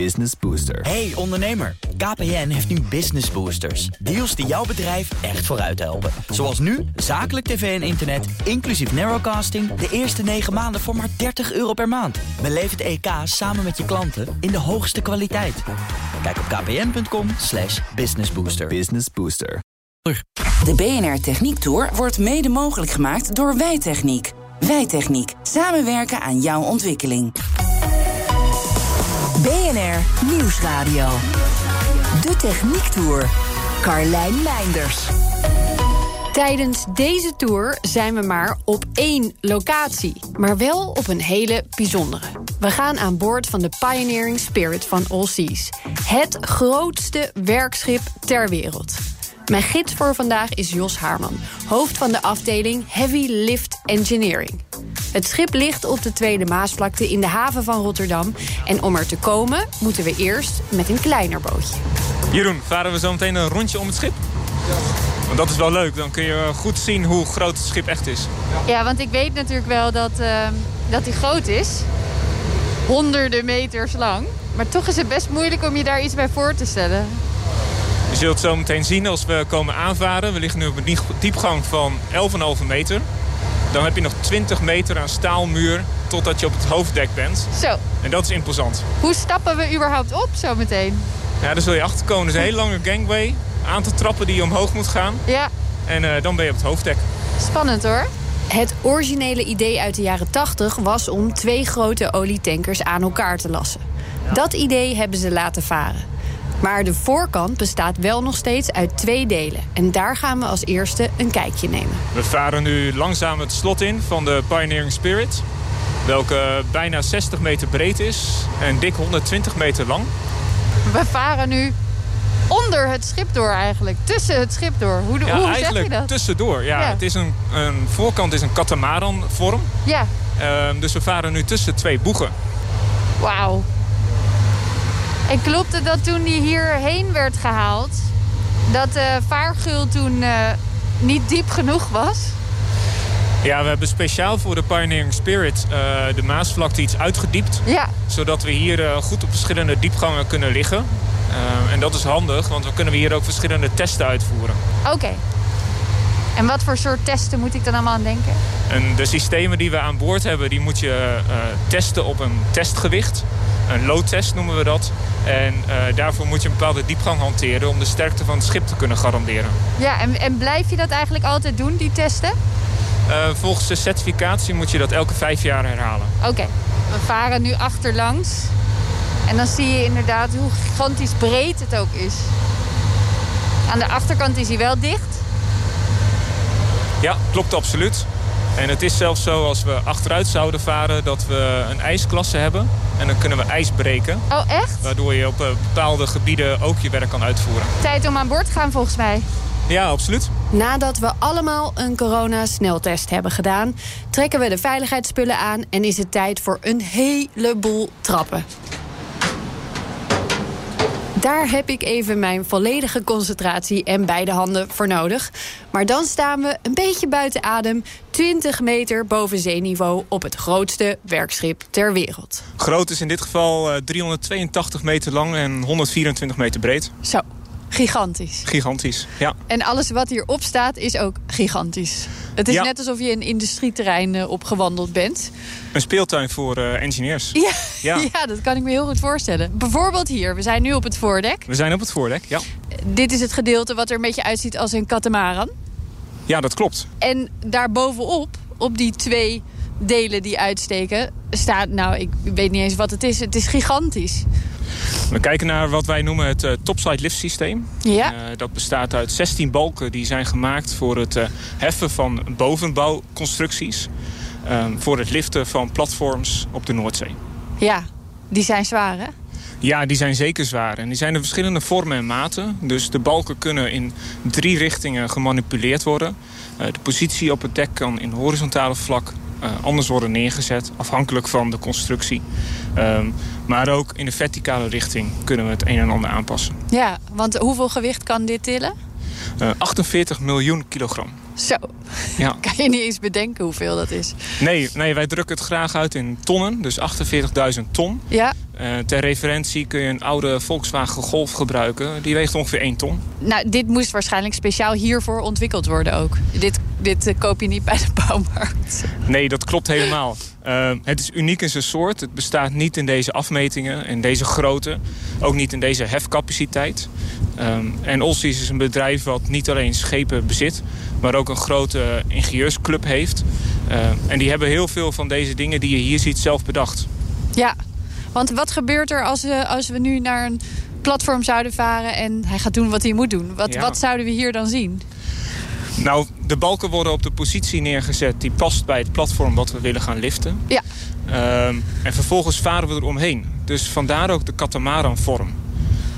Business Booster. Hey ondernemer, KPN heeft nu Business Boosters. Deals die jouw bedrijf echt vooruit helpen. Zoals nu, zakelijk tv en internet, inclusief narrowcasting... de eerste 9 maanden voor maar 30 euro per maand. Beleef het EK samen met je klanten in de hoogste kwaliteit. Kijk op kpn.com slash businessbooster. Business Booster. De BNR Techniek Tour wordt mede mogelijk gemaakt door Wijtechniek. Wijtechniek. Samenwerken aan jouw ontwikkeling. BNR Nieuwsradio. De Techniek Tour. Carlijn Meinders. Tijdens deze tour zijn we maar op één locatie, maar wel op een hele bijzondere. We gaan aan boord van de Pioneering Spirit van All Seas. Het grootste werkschip ter wereld. Mijn gids voor vandaag is Jos Haarman, hoofd van de afdeling Heavy Lift Engineering. Het schip ligt op de Tweede Maasvlakte in de haven van Rotterdam. En om er te komen moeten we eerst met een kleiner bootje. Jeroen, varen we zo meteen een rondje om het schip? Want dat is wel leuk, dan kun je goed zien hoe groot het schip echt is. Ja, want ik weet natuurlijk wel dat, uh, dat hij groot is. Honderden meters lang. Maar toch is het best moeilijk om je daar iets bij voor te stellen. Je zult het zo meteen zien als we komen aanvaren. We liggen nu op een diepgang van 11,5 meter. Dan heb je nog 20 meter aan staalmuur totdat je op het hoofddek bent. Zo. En dat is imposant. Hoe stappen we überhaupt op zo meteen? Ja, daar zul je achterkomen. Het is een hele lange gangway. Aantal trappen die je omhoog moet gaan. Ja. En uh, dan ben je op het hoofddek. Spannend hoor. Het originele idee uit de jaren 80 was om twee grote olietankers aan elkaar te lassen. Dat idee hebben ze laten varen. Maar de voorkant bestaat wel nog steeds uit twee delen. En daar gaan we als eerste een kijkje nemen. We varen nu langzaam het slot in van de Pioneering Spirit. Welke bijna 60 meter breed is en dik 120 meter lang. We varen nu onder het schip door eigenlijk. Tussen het schip door. Hoe, ja, hoe zeg je dat? tussendoor. Ja, ja. Het is een, een voorkant is een katamaran vorm. Ja. Uh, dus we varen nu tussen twee boegen. Wauw. En klopte dat toen die hierheen werd gehaald... dat de vaargul toen uh, niet diep genoeg was? Ja, we hebben speciaal voor de Pioneering Spirit uh, de Maasvlakte iets uitgediept. Ja. Zodat we hier uh, goed op verschillende diepgangen kunnen liggen. en dat is handig, want dan kunnen we hier ook verschillende testen uitvoeren. Oké. Okay. En wat voor soort testen moet ik dan allemaal aan denken? En de systemen die we aan boord hebben, die moet je testen op een testgewicht. Een loadtest noemen we dat. En uh, daarvoor moet je een bepaalde diepgang hanteren om de sterkte van het schip te kunnen garanderen. Ja, en, en blijf je dat eigenlijk altijd doen, die testen? Uh, volgens de certificatie moet je dat elke vijf jaar herhalen. Oké, okay. we varen nu achterlangs. En dan zie je inderdaad hoe gigantisch breed het ook is. Aan de achterkant is hij wel dicht. Ja, klopt absoluut. En het is zelfs zo als we achteruit zouden varen dat we een ijsklasse hebben. En dan kunnen we ijs breken. Oh, echt? Waardoor je op bepaalde gebieden ook je werk kan uitvoeren. Tijd om aan boord te gaan volgens mij. Ja, absoluut. Nadat we allemaal een corona-sneltest hebben gedaan... trekken we de veiligheidsspullen aan en is het tijd voor een heleboel trappen. Daar heb ik even mijn volledige concentratie en beide handen voor nodig. Maar dan staan we een beetje buiten adem, 20 meter boven zeeniveau op het grootste werkschip ter wereld. Groot is in dit geval uh, 382 meter lang en 124 meter breed. Zo, gigantisch. Gigantisch, ja. En alles wat hierop staat is ook gigantisch. Het is Ja. net alsof je een industrieterrein uh, opgewandeld bent. Een speeltuin voor uh, engineers. Ja, Ja. ja. dat kan ik me heel goed voorstellen. Bijvoorbeeld hier, we zijn nu op het voordek. We zijn op het voordek, ja. Dit is het gedeelte wat er een beetje uitziet als een katamaran. Ja, dat klopt. En daarbovenop, op die twee delen die uitsteken, staat, nou, ik weet niet eens wat het is. Het is gigantisch. We kijken naar wat wij noemen het eh, topside lift systeem. Ja. Eh, dat bestaat uit 16 balken die zijn gemaakt voor het eh, heffen van bovenbouwconstructies. eh, voor het liften van platforms op de Noordzee. Ja, die zijn zwaar, hè? Ja, die zijn zeker zwaar. En die zijn in verschillende vormen en maten. Dus de balken kunnen in drie richtingen gemanipuleerd worden. De positie op het dek kan in horizontale vlak anders worden neergezet. Afhankelijk van de constructie. Ehm, maar ook in de verticale richting kunnen we het een en ander aanpassen. Ja, want hoeveel gewicht kan dit tillen? Eh, 48 miljoen kilogram. Zo. Ja. Kan je niet eens bedenken hoeveel dat is? Nee, nee, wij drukken het graag uit in tonnen, dus 48.000 ton. Ja. Uh, ter referentie kun je een oude Volkswagen Golf gebruiken. Die weegt ongeveer 1 ton. Nou, dit moest waarschijnlijk speciaal hiervoor ontwikkeld worden ook. Dit, dit uh, koop je niet bij de bouwmarkt. Nee, dat klopt helemaal. Uh, het is uniek in zijn soort. Het bestaat niet in deze afmetingen, in deze grootte. Ook niet in deze hefcapaciteit. Um, en Olsies is een bedrijf wat niet alleen schepen bezit... maar ook een grote ingenieursclub heeft. en die hebben heel veel van deze dingen die je hier ziet zelf bedacht. Ja, want wat gebeurt er als we, als we nu naar een platform zouden varen... en hij gaat doen wat hij moet doen? Wat, Ja. wat zouden we hier dan zien? Nou, de balken worden op de positie neergezet die past bij het platform wat we willen gaan liften. Ja. Ehm, en vervolgens varen we eromheen. Dus vandaar ook de katamaranvorm.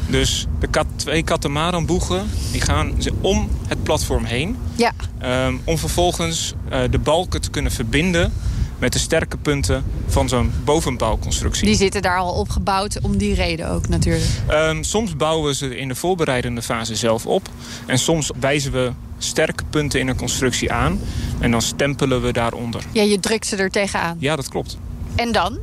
Dus de kat, twee katamaranboegen die gaan ze om het platform heen. Ja. ehm, om vervolgens eh, de balken te kunnen verbinden met de sterke punten van zo'n bovenbouwconstructie. Die zitten daar al opgebouwd om die reden ook natuurlijk. Ehm, soms bouwen we ze in de voorbereidende fase zelf op. En soms wijzen we sterke punten in een constructie aan. En dan stempelen we daaronder. Ja, je drukt ze er tegenaan. Ja, dat klopt. En dan?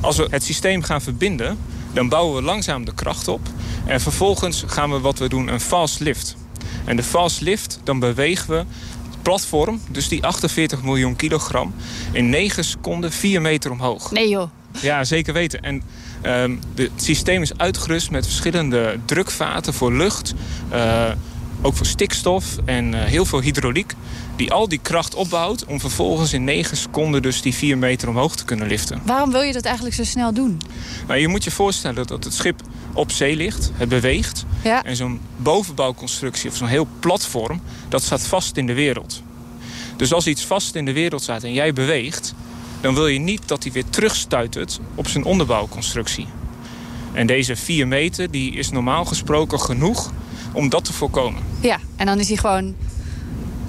Als we het systeem gaan verbinden, dan bouwen we langzaam de kracht op. En vervolgens gaan we wat we doen, een fast lift. En de fast lift, dan bewegen we platform, dus die 48 miljoen kilogram... in 9 seconden 4 meter omhoog. Nee joh. Ja, zeker weten. En ehm, de- het systeem is uitgerust met verschillende drukvaten voor lucht. eh, ook voor stikstof en eh, heel veel hydrauliek. Die al die kracht opbouwt om vervolgens in 9 seconden dus die 4 meter omhoog te kunnen liften. Waarom wil je dat eigenlijk zo snel doen? Nou, je moet je voorstellen dat het schip op zee ligt. Het beweegt. Ja. En zo'n bovenbouwconstructie of zo'n heel platform... dat staat vast in de wereld. Dus als iets vast in de wereld staat en jij beweegt... dan wil je niet dat hij weer terugstuitert op zijn onderbouwconstructie. En deze 4 meter die is normaal gesproken genoeg om dat te voorkomen. Ja, en dan is hij gewoon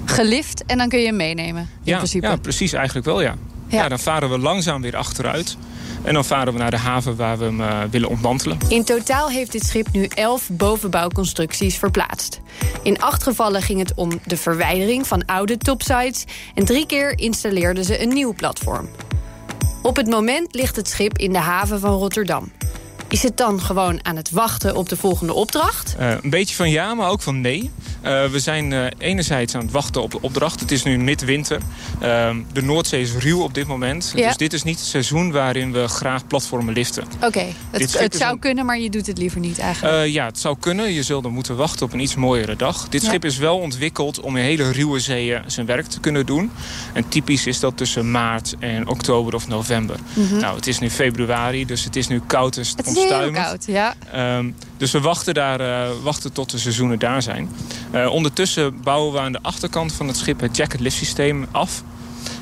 gelift en dan kun je hem meenemen. In Ja, principe. ja, precies eigenlijk wel, ja. Ja. ja. Dan varen we langzaam weer achteruit. En dan varen we naar de haven waar we hem eh, willen ontmantelen. In totaal heeft dit schip nu 11 bovenbouwconstructies verplaatst. In acht gevallen ging het om de verwijdering van oude topsides... en drie keer installeerden ze een nieuw platform. Op het moment ligt het schip in de haven van Rotterdam. Is het dan gewoon aan het wachten op de volgende opdracht? Eh, een beetje van ja, maar ook van nee. Eh, we zijn eh, enerzijds aan het wachten op de opdracht. Het is nu midwinter. Ehm, de Noordzee is ruw op dit moment. Ja. Dus dit is niet het seizoen waarin we graag platformen liften. Oké, het, zou een- kunnen, maar je doet het liever niet eigenlijk. Ja, het zou kunnen. Je zult dan moeten wachten op een iets mooiere dag. Dit Ja. schip is wel ontwikkeld om in hele ruwe zeeën zijn werk te kunnen doen. En typisch is dat tussen maart en oktober of november. Nou, het is nu februari, dus het is nu koud en Heel koud, ja. Ehm, dus we wachten, daar, eh, wachten tot de seizoenen daar zijn. Eh, ondertussen bouwen we aan de achterkant van het schip het jacket lift systeem af.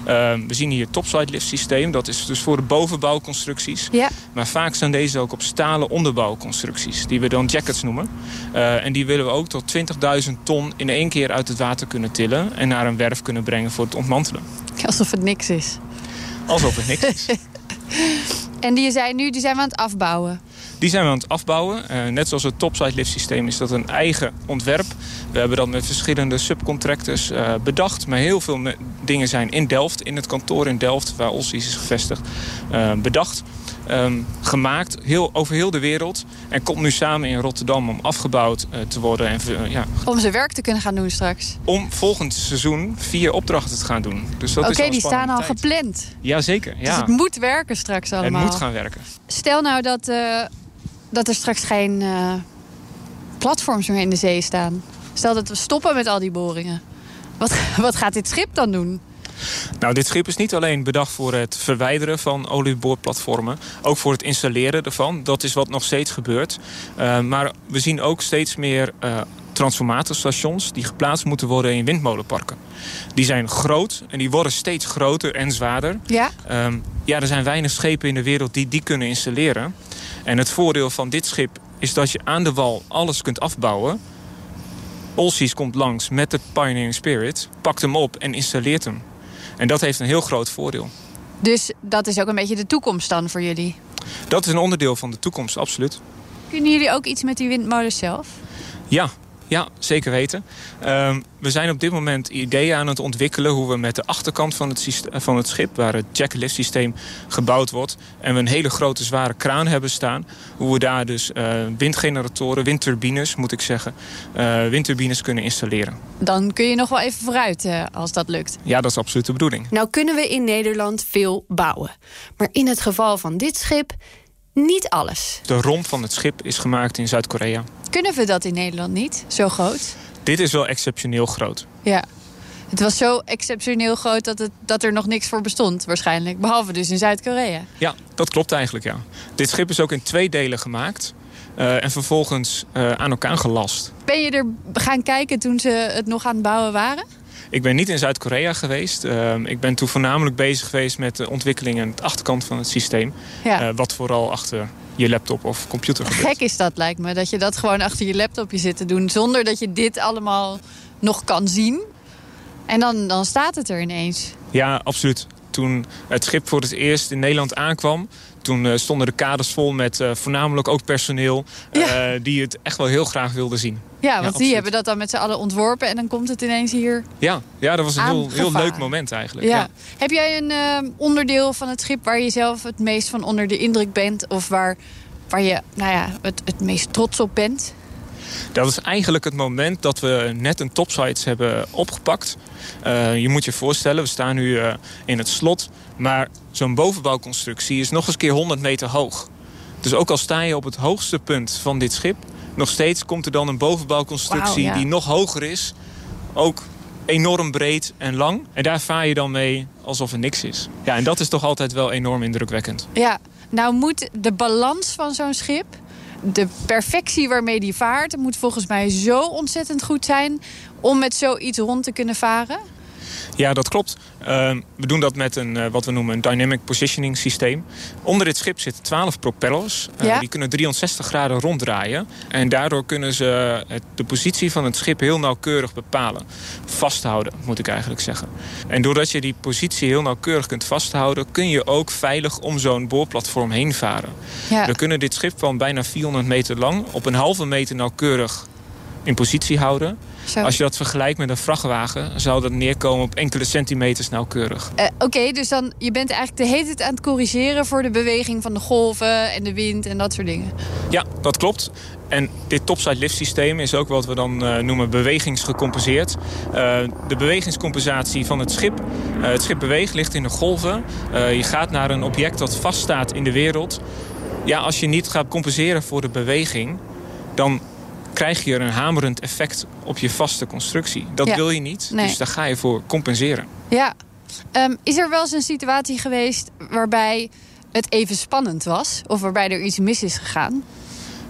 Ehm, we zien hier het topside lift systeem. Dat is dus voor de bovenbouwconstructies. Ja, Maar vaak staan deze ook op stalen onderbouwconstructies. Die we dan jackets noemen. Eh, en die willen we ook tot 20.000 ton in één keer uit het water kunnen tillen. En naar een werf kunnen brengen voor het ontmantelen. alsof het niks is. Alsof het niks is. En die zijn nu die zijn we aan het afbouwen. Die zijn we aan het afbouwen. Eh, net zoals het topside lift systeem is dat een eigen ontwerp. We hebben dat met verschillende subcontractors eh, bedacht. Maar heel veel dingen zijn in Delft, in het kantoor in Delft, waar Olsies is gevestigd, eh, bedacht. Ehm, gemaakt heel, over heel de wereld. En komt nu samen in Rotterdam om afgebouwd te worden. En ja, Om zijn werk te kunnen gaan doen straks. om volgend seizoen vier opdrachten te gaan doen. Dus Oké, die staan al tijd. gepland. Jazeker, ja. Dus het moet werken straks het allemaal. moet gaan werken. Stel nou dat, dat er straks geen eh, platforms meer in de zee staan. Stel dat we stoppen met al die boringen. Wat, wat gaat dit schip dan doen? Nou, dit schip is niet alleen bedacht voor het verwijderen van olieboorplatformen. Ook voor het installeren ervan. Dat is wat nog steeds gebeurt. Uh, maar we zien ook steeds meer uh, transformatorstations... die geplaatst moeten worden in windmolenparken. Die zijn groot en die worden steeds groter en zwaarder. Ja? Um, ja, er zijn weinig schepen in de wereld die die kunnen installeren. En het voordeel van dit schip is dat je aan de wal alles kunt afbouwen... Olsies komt langs met de Pioneering Spirit, pakt hem op en installeert hem. En dat heeft een heel groot voordeel. Dus dat is ook een beetje de toekomst dan voor jullie? Dat is een onderdeel van de toekomst, absoluut. Kunnen jullie ook iets met die windmolens zelf? Ja, Ja, zeker weten. Ehm, we zijn op dit moment ideeën aan het ontwikkelen... hoe we met de achterkant van het, van het schip... waar het jack-lift systeem gebouwd wordt... en we een hele grote zware kraan hebben staan... hoe we daar dus uh, windgeneratoren, windturbines moet ik zeggen... Uh, windturbines kunnen installeren. Dan kun je nog wel even vooruit uh, als dat lukt. Ja, dat is absoluut de bedoeling. Nou kunnen we in Nederland veel bouwen. Maar in het geval van dit schip niet alles. De romp van het schip is gemaakt in Zuid-Korea. Kunnen we dat in Nederland niet? Zo groot? Dit is wel exceptioneel groot. Ja. Het was zo exceptioneel groot dat, het, dat er nog niks voor bestond, waarschijnlijk. Behalve dus in Zuid-Korea. Ja, dat klopt eigenlijk, ja. Dit schip is ook in twee delen gemaakt. Uh, en vervolgens uh, aan elkaar gelast. Ben je er gaan kijken toen ze het nog aan het bouwen waren? Ik ben niet in Zuid-Korea geweest. Uh, ik ben toen voornamelijk bezig geweest met de ontwikkeling aan de achterkant van het systeem. Ja. Uh, wat vooral achter je laptop of computer gebeurt. Gek is dat, lijkt me. Dat je dat gewoon achter je laptopje zit te doen... zonder dat je dit allemaal nog kan zien. En dan, dan staat het er ineens. Ja, absoluut. Toen het schip voor het eerst in Nederland aankwam... toen uh, stonden de kaders vol met uh, voornamelijk ook personeel... Ja. Uh, die het echt wel heel graag wilden zien. Ja, want die hebben dat dan met z'n allen ontworpen... en dan komt het ineens hier Ja, ja dat was een heel, heel leuk moment eigenlijk. Ja. Ja. Heb jij een eh, onderdeel van het schip waar je zelf het meest van onder de indruk bent? Of waar, waar je nou ja, het, het meest trots op bent? Dat is eigenlijk het moment dat we net een topsides hebben opgepakt. Uh, je moet je voorstellen, we staan nu uh, in het slot. Maar zo'n bovenbouwconstructie is nog eens keer 100 meter hoog. Dus ook al sta je op het hoogste punt van dit schip... nog steeds komt er dan een bovenbouwconstructie ja. die nog hoger is. Ook enorm breed en lang. En daar vaar je dan mee alsof er niks is. Ja, en dat is toch altijd wel enorm indrukwekkend. Ja, nou moet de balans van zo'n schip... de perfectie waarmee die vaart... moet volgens mij zo ontzettend goed zijn... om met zoiets rond te kunnen varen. Ja, dat klopt. Uh, we doen dat met een, uh, wat we noemen een dynamic positioning systeem. Onder dit schip zitten 12 propellers. Uh, Ja. Die kunnen 360 graden ronddraaien. En daardoor kunnen ze het, de positie van het schip heel nauwkeurig bepalen. Vasthouden, moet ik eigenlijk zeggen. En doordat je die positie heel nauwkeurig kunt vasthouden... kun je ook veilig om zo'n boorplatform heen varen. Ja. We kunnen dit schip van bijna 400 meter lang... op een halve meter nauwkeurig in positie houden. Zo. Als je dat vergelijkt met een vrachtwagen... zou dat neerkomen op enkele centimeters nauwkeurig. Eh, Oké, dus dan je bent eigenlijk de hele tijd aan het corrigeren... voor de beweging van de golven en de wind en dat soort dingen. Ja, dat klopt. En dit topside lift systeem is ook wat we dan uh, noemen bewegingsgecompenseerd. Uh, de bewegingscompensatie van het schip. Het schip beweegt, ligt in de golven. Je gaat naar een object dat vaststaat in de wereld. Ja, als je niet gaat compenseren voor de beweging... dan krijg je een hamerend effect op je vaste constructie. Dat Ja. wil je niet, Nee. dus daar ga je voor compenseren. Ja. Ehm, is er wel eens een situatie geweest waarbij het even spannend was? Of waarbij er iets mis is gegaan?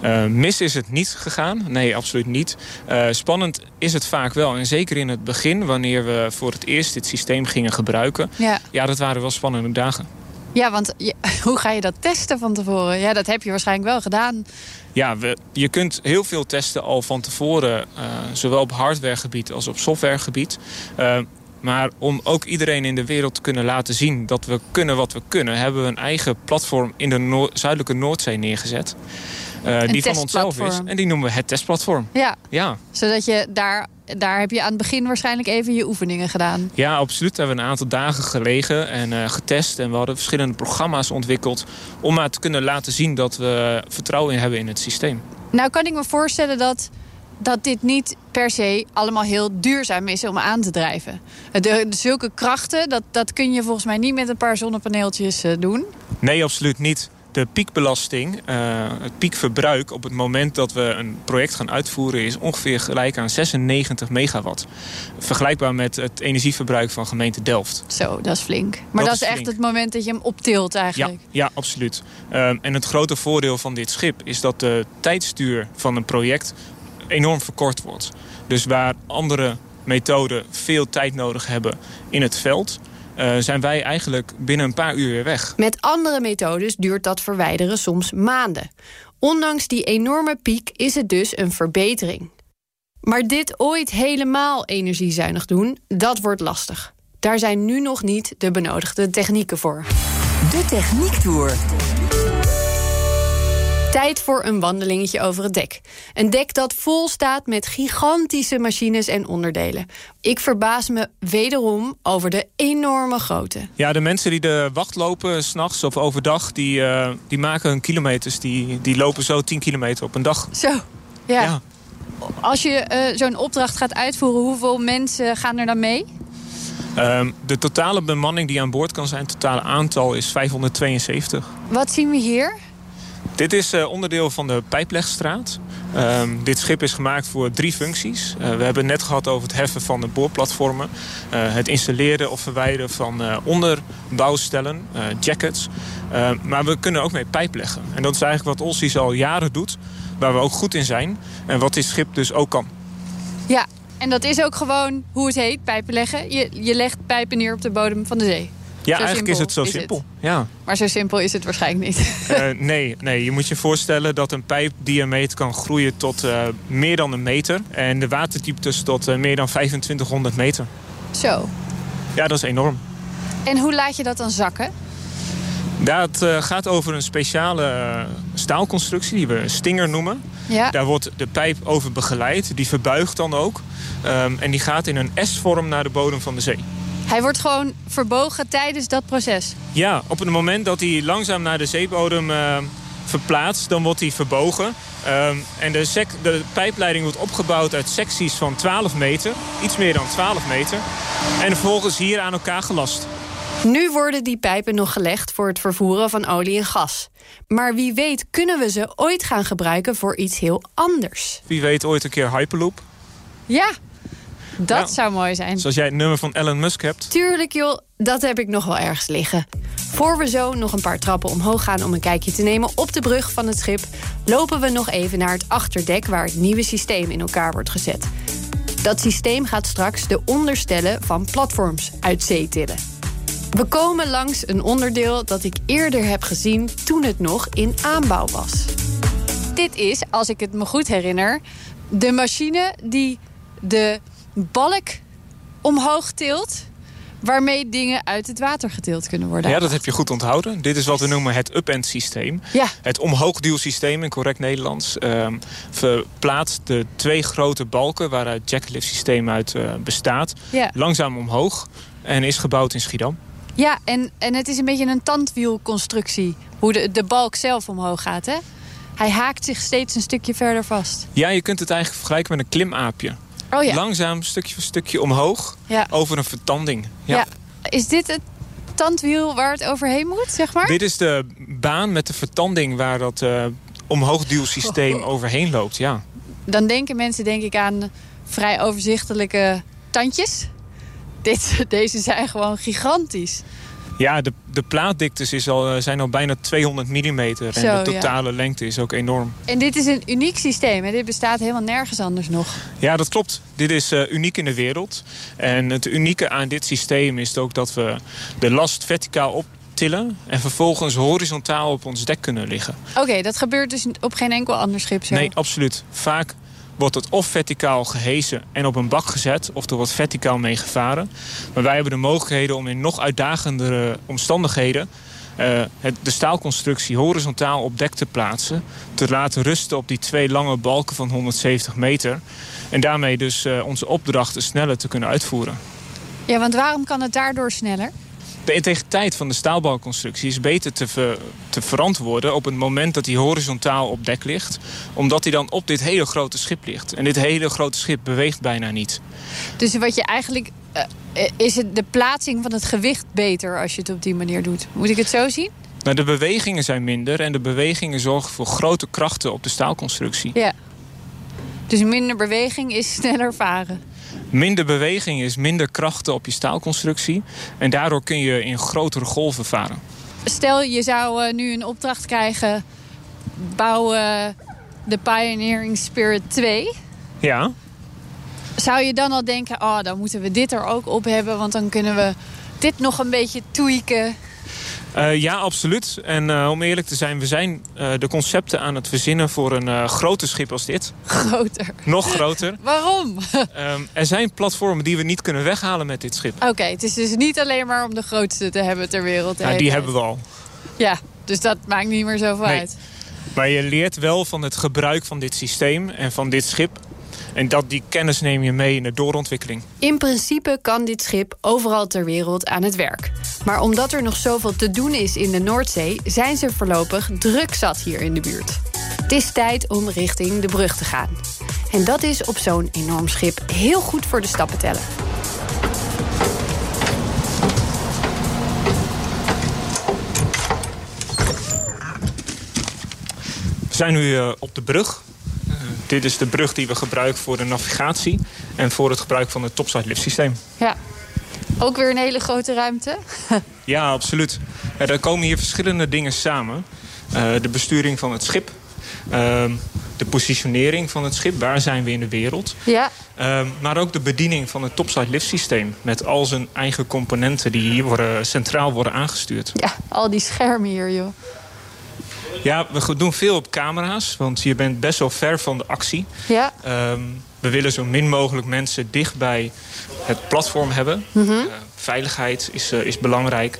Uh, mis is het niet gegaan. Nee, absoluut niet. Uh, spannend is het vaak wel. En zeker in het begin, wanneer we voor het eerst dit systeem gingen gebruiken. Ja, Ja, dat waren wel spannende dagen. Ja want je- hoe ga je dat testen van tevoren? Ja, dat heb je waarschijnlijk wel gedaan. Ja, we, je kunt heel veel testen al van tevoren. Uh, zowel op hardwaregebied als op softwaregebied. Uh, maar om ook iedereen in de wereld te kunnen laten zien dat we kunnen wat we kunnen... hebben we een eigen platform in de zuidelijke Noordzee neergezet. Uh, die van onszelf is. En die noemen we het testplatform. Ja, Ja, zodat je daar, daar heb je aan het begin waarschijnlijk even je oefeningen gedaan. Ja, absoluut. We hebben een aantal dagen gelegen en eh, getest. En we hadden verschillende programma's ontwikkeld... om maar te kunnen laten zien dat we vertrouwen in hebben in het systeem. Nou kan ik me voorstellen dat, dat dit niet per se allemaal heel duurzaam is om aan te drijven. De, de- zulke krachten, dat, dat kun je volgens mij niet met een paar zonnepaneeltjes eh, doen. Nee, absoluut niet. De piekbelasting, eh, het piekverbruik op het moment dat we een project gaan uitvoeren... is ongeveer gelijk aan 96 megawatt. Vergelijkbaar met het energieverbruik van gemeente Delft. Zo, dat is flink. Maar Dat dat, is echt flink. het moment dat je hem optilt Ja, eigenlijk. ja absoluut. Ehm, en het grote voordeel van dit schip is dat de tijdsduur van een project enorm verkort wordt. Dus waar andere methoden veel tijd nodig hebben in het veld... eh, zijn wij eigenlijk binnen een paar uur weer weg. Met andere methodes duurt dat verwijderen soms maanden. Ondanks die enorme piek is het dus een verbetering. Maar dit ooit helemaal energiezuinig doen, dat wordt lastig. Daar zijn nu nog niet de benodigde technieken voor. De Techniek Tour. Tijd voor een wandelingetje over het dek. Een dek dat vol staat met gigantische machines en onderdelen. Ik verbaas me wederom over de enorme grootte. Ja, de mensen die de wacht lopen s'nachts of overdag... Die, uh, die maken hun kilometers. Die, die lopen zo 10 kilometer op een dag. Zo, ja. Ja. Als je uh, zo'n opdracht gaat uitvoeren, hoeveel mensen gaan er dan mee? Um, de totale bemanning die aan boord kan zijn, het totale aantal is 572. Wat zien we hier? Dit is uh, onderdeel van de Pijplegstraat. Um, dit schip is gemaakt voor drie functies. Uh, we hebben het net gehad over het heffen van de boorplatformen. Uh, het installeren of verwijderen van onderbouwstellen, jackets. maar we kunnen ook mee pijp leggen. En dat is eigenlijk wat Olsies al jaren doet. Waar we ook goed in zijn. En wat dit schip dus ook kan. Ja, en dat is ook gewoon hoe het heet, pijpen leggen. Je, je legt pijpen neer op de bodem van de zee. Ja, zo eigenlijk is het zo simpel. Het. Ja. Maar zo simpel is het waarschijnlijk niet. Uh, nee, nee, je moet je voorstellen dat een pijpdiameter kan groeien tot uh, meer dan een meter. En de waterdieptes tot uh, meer dan 2500 meter. Zo. Ja, dat is enorm. En hoe laat je dat dan zakken? Dat gaat over een speciale staalconstructie die we een stinger noemen. Ja. Daar wordt de pijp over begeleid. Die verbuigt dan ook. Um, en die gaat in een S-vorm naar de bodem van de zee. Hij wordt gewoon verbogen tijdens dat proces? Ja, op het moment dat hij langzaam naar de zeebodem uh, verplaatst, dan wordt hij verbogen. Um, en de, sec de pijpleiding wordt opgebouwd uit secties van 12 meter. Iets meer dan 12 meter. En vervolgens hier aan elkaar gelast. Nu worden die pijpen nog gelegd voor het vervoeren van olie en gas. Maar wie weet kunnen we ze ooit gaan gebruiken voor iets heel anders. Wie weet ooit een keer Hyperloop. Ja, dat ja. zou mooi zijn. Zoals jij het nummer van Elon Musk hebt. Tuurlijk joh, dat heb ik nog wel ergens liggen. Voor we zo nog een paar trappen omhoog gaan om een kijkje te nemen op de brug van het schip... lopen we nog even naar het achterdek waar het nieuwe systeem in elkaar wordt gezet. Dat systeem gaat straks de onderstellen van platforms uit zee tillen. We komen langs een onderdeel dat ik eerder heb gezien toen het nog in aanbouw was. Dit is, als ik het me goed herinner, de machine die de balk omhoog tilt waarmee dingen uit het water getild kunnen worden. Ja, dat heb je goed onthouden. Dit is wat we noemen het up-end systeem. Ja. Het omhoogduwsysteem in correct Nederlands um, verplaatst de twee grote balken waaruit het jacklift systeem uit uh, bestaat, ja. langzaam omhoog en is gebouwd in Schiedam. Ja, en, en het is een beetje een tandwielconstructie. Hoe de, de balk zelf omhoog gaat, hè? Hij haakt zich steeds een stukje verder vast. Ja, je kunt het eigenlijk vergelijken met een klimaapje. Oh ja. Langzaam, stukje voor stukje omhoog, ja. over een vertanding. Ja. ja. Is dit het tandwiel waar het overheen moet, zeg maar? Dit is de baan met de vertanding waar dat uh, omhoogduwsysteem oh. overheen loopt, ja. Dan denken mensen denk ik aan vrij overzichtelijke tandjes. Dit, deze zijn gewoon gigantisch. Ja, de, de plaatdiktes is al, zijn al bijna 200 mm. En Zo, de totale ja. lengte is ook enorm. En dit is een uniek systeem. Hè? Dit bestaat helemaal nergens anders nog. Ja, dat klopt. Dit is uh, uniek in de wereld. En het unieke aan dit systeem is ook dat we de last verticaal optillen... en vervolgens horizontaal op ons dek kunnen liggen. Oké, okay, dat gebeurt dus op geen enkel ander schip zo? Nee, absoluut. Vaak wordt het of verticaal gehesen en op een bak gezet... of er wordt verticaal mee gevaren. Maar wij hebben de mogelijkheden om in nog uitdagendere omstandigheden... Het, de staalconstructie horizontaal op dek te plaatsen... te laten rusten op die twee lange balken van 170 meter... en daarmee dus uh, onze opdrachten sneller te kunnen uitvoeren. Ja, want waarom kan het daardoor sneller? De integriteit van de staalbalconstructie is beter te, ver, te verantwoorden... op het moment dat hij horizontaal op dek ligt. Omdat hij dan op dit hele grote schip ligt. En dit hele grote schip beweegt bijna niet. Dus wat je eigenlijk... Uh, is het de plaatsing van het gewicht beter als je het op die manier doet? Moet ik het zo zien? Nou, de bewegingen zijn minder en de bewegingen zorgen voor grote krachten op de staalconstructie. Ja. Dus minder beweging is sneller varen. Minder beweging is minder krachten op je staalconstructie. En daardoor kun je in grotere golven varen. Stel, je zou uh, nu een opdracht krijgen... bouwen de Pioneering Spirit 2. Ja. Zou je dan al denken, oh, dan moeten we dit er ook op hebben... want dan kunnen we dit nog een beetje tweaken... Uh, ja, absoluut. En uh, om eerlijk te zijn, we zijn uh, de concepten aan het verzinnen voor een groter schip als dit. Groter? Nog groter. Waarom? um, er zijn platformen die we niet kunnen weghalen met dit schip. Oké, okay, het is dus niet alleen maar om de grootste te hebben ter wereld. Ja, die hebben we al. Ja, dus dat maakt niet meer zoveel nee. uit. Maar je leert wel van het gebruik van dit systeem en van dit schip. En dat, die kennis neem je mee in de doorontwikkeling. In principe kan dit schip overal ter wereld aan het werk. Maar omdat er nog zoveel te doen is in de Noordzee... zijn ze voorlopig druk zat hier in de buurt. Het is tijd om richting de brug te gaan. En dat is op zo'n enorm schip heel goed voor de stappen tellen. We zijn nu uh, op de brug. Dit is de brug die we gebruiken voor de navigatie... en voor het gebruik van het topside lift systeem. Ja, ook weer een hele grote ruimte. ja, absoluut. Ja, er komen hier verschillende dingen samen. Uh, de besturing van het schip... Ehm, de positionering van het schip. Waar zijn we in de wereld? Ja. Uh, maar ook de bediening van het topside lift systeem. Met al zijn eigen componenten die hier worden, centraal worden aangestuurd. Ja, al die schermen hier, joh. Ja, we doen veel op camera's. Want je bent best wel ver van de actie. Ja. Um, we willen zo min mogelijk mensen dicht bij het platform hebben. Mm -hmm. uh, veiligheid is, uh, is belangrijk.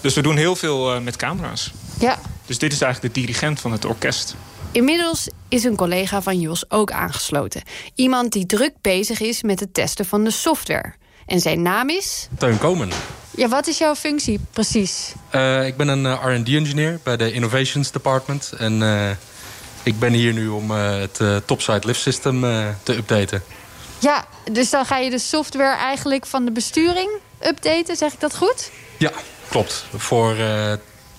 Dus we doen heel veel uh, met camera's. Ja. Dus dit is eigenlijk de dirigent van het orkest. Inmiddels is een collega van Jos ook aangesloten. Iemand die druk bezig is met het testen van de software. En zijn naam is... Teun Komen. Ja, wat is jouw functie precies? Uh, ik ben een uh, R&D-engineer bij de Innovations Department. En uh, ik ben hier nu om het topside lift system te updaten. Ja, dus dan ga je de software eigenlijk van de besturing updaten, zeg ik dat goed? Ja, klopt. Voor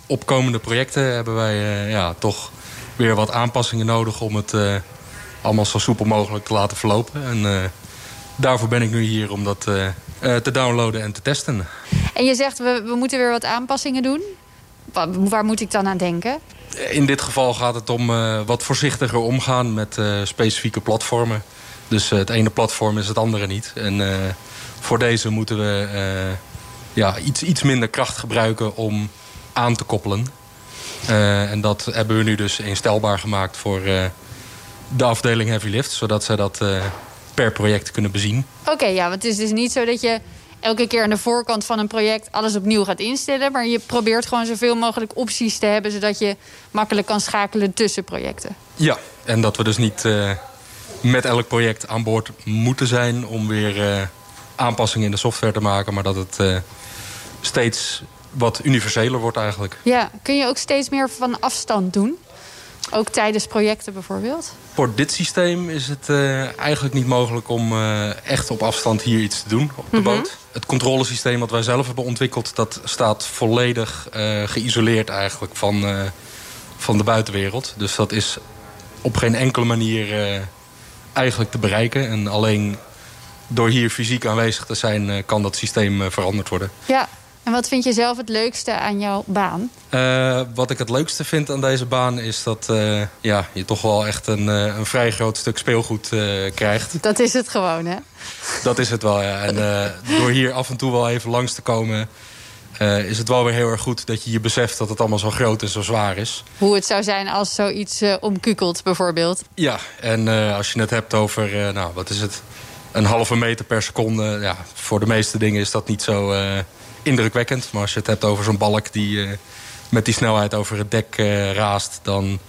opkomende projecten hebben wij ja, toch weer wat aanpassingen nodig om het allemaal zo soepel mogelijk te laten verlopen. En daarvoor ben ik nu hier om dat uh, te downloaden en te testen. En je zegt we, we moeten weer wat aanpassingen doen. Waar, waar, moet ik dan aan denken? In dit geval gaat het om wat voorzichtiger omgaan met specifieke platformen. Dus het ene platform is het andere niet. En voor deze moeten we ja, iets, iets minder kracht gebruiken om aan te koppelen. Uh, en dat hebben we nu dus instelbaar gemaakt voor uh, de afdeling Heavy Lift. Zodat zij dat uh, per project kunnen bezien. Oké, okay, ja, want het is dus niet zo dat je elke keer aan de voorkant van een project alles opnieuw gaat instellen. Maar je probeert gewoon zoveel mogelijk opties te hebben. Zodat je makkelijk kan schakelen tussen projecten. Ja, en dat we dus niet met elk project aan boord moeten zijn om weer aanpassingen in de software te maken. Maar dat het steeds wat universeler wordt eigenlijk. Ja, kun je ook steeds meer van afstand doen? Ook tijdens projecten bijvoorbeeld? Voor dit systeem is het uh, eigenlijk niet mogelijk om uh, echt op afstand hier iets te doen op de mm -hmm. boot. Het controlesysteem wat wij zelf hebben ontwikkeld... dat staat volledig uh, geïsoleerd eigenlijk van, van de buitenwereld. Dus dat is op geen enkele manier eigenlijk te bereiken. En alleen door hier fysiek aanwezig te zijn... kan dat systeem veranderd worden. Ja, en wat vind je zelf het leukste aan jouw baan? Uh, wat ik het leukste vind aan deze baan is dat uh, ja, je toch wel echt een, uh, een vrij groot stuk speelgoed krijgt. Dat is het gewoon, hè? Dat is het wel, ja. En door hier af en toe wel even langs te komen... is het wel weer heel erg goed dat je je beseft dat het allemaal zo groot en zo zwaar is. Hoe het zou zijn als zoiets omkukelt, bijvoorbeeld. Ja, en als je het hebt over, nou, wat is het... Een halve meter per seconde. Ja, voor de meeste dingen is dat niet zo indrukwekkend. Maar als je het hebt over zo'n balk die uh, met die snelheid over het dek uh, raast... dan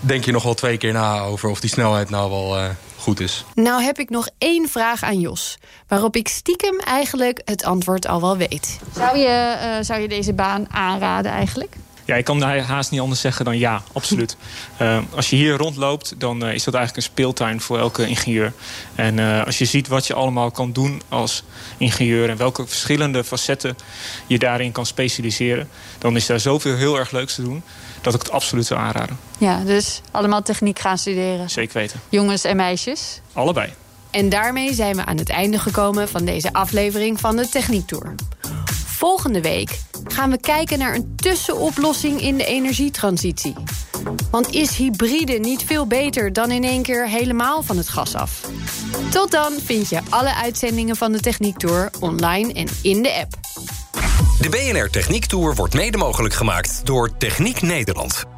denk je nog wel twee keer na over of die snelheid nou wel uh, goed is. Nou heb ik nog één vraag aan Jos. Waarop ik stiekem eigenlijk het antwoord al wel weet. Zou je, zou je deze baan aanraden eigenlijk? Ja, ik kan haast niet anders zeggen dan ja, absoluut. Uh, als je hier rondloopt, dan uh, is dat eigenlijk een speeltuin voor elke ingenieur. En uh, als je ziet wat je allemaal kan doen als ingenieur... en welke verschillende facetten je daarin kan specialiseren... dan is daar zoveel heel erg leuks te doen dat ik het absoluut zou aanraden. Ja, dus allemaal techniek gaan studeren. Zeker weten. Jongens en meisjes? Allebei. En daarmee zijn we aan het einde gekomen van deze aflevering van de Techniek Tour. Volgende week gaan we kijken naar een tussenoplossing in de energietransitie. Want is hybride niet veel beter dan in één keer helemaal van het gas af? Tot dan vind je alle uitzendingen van de Techniek Tour online en in de app. De BNR Techniek Tour wordt mede mogelijk gemaakt door Techniek Nederland.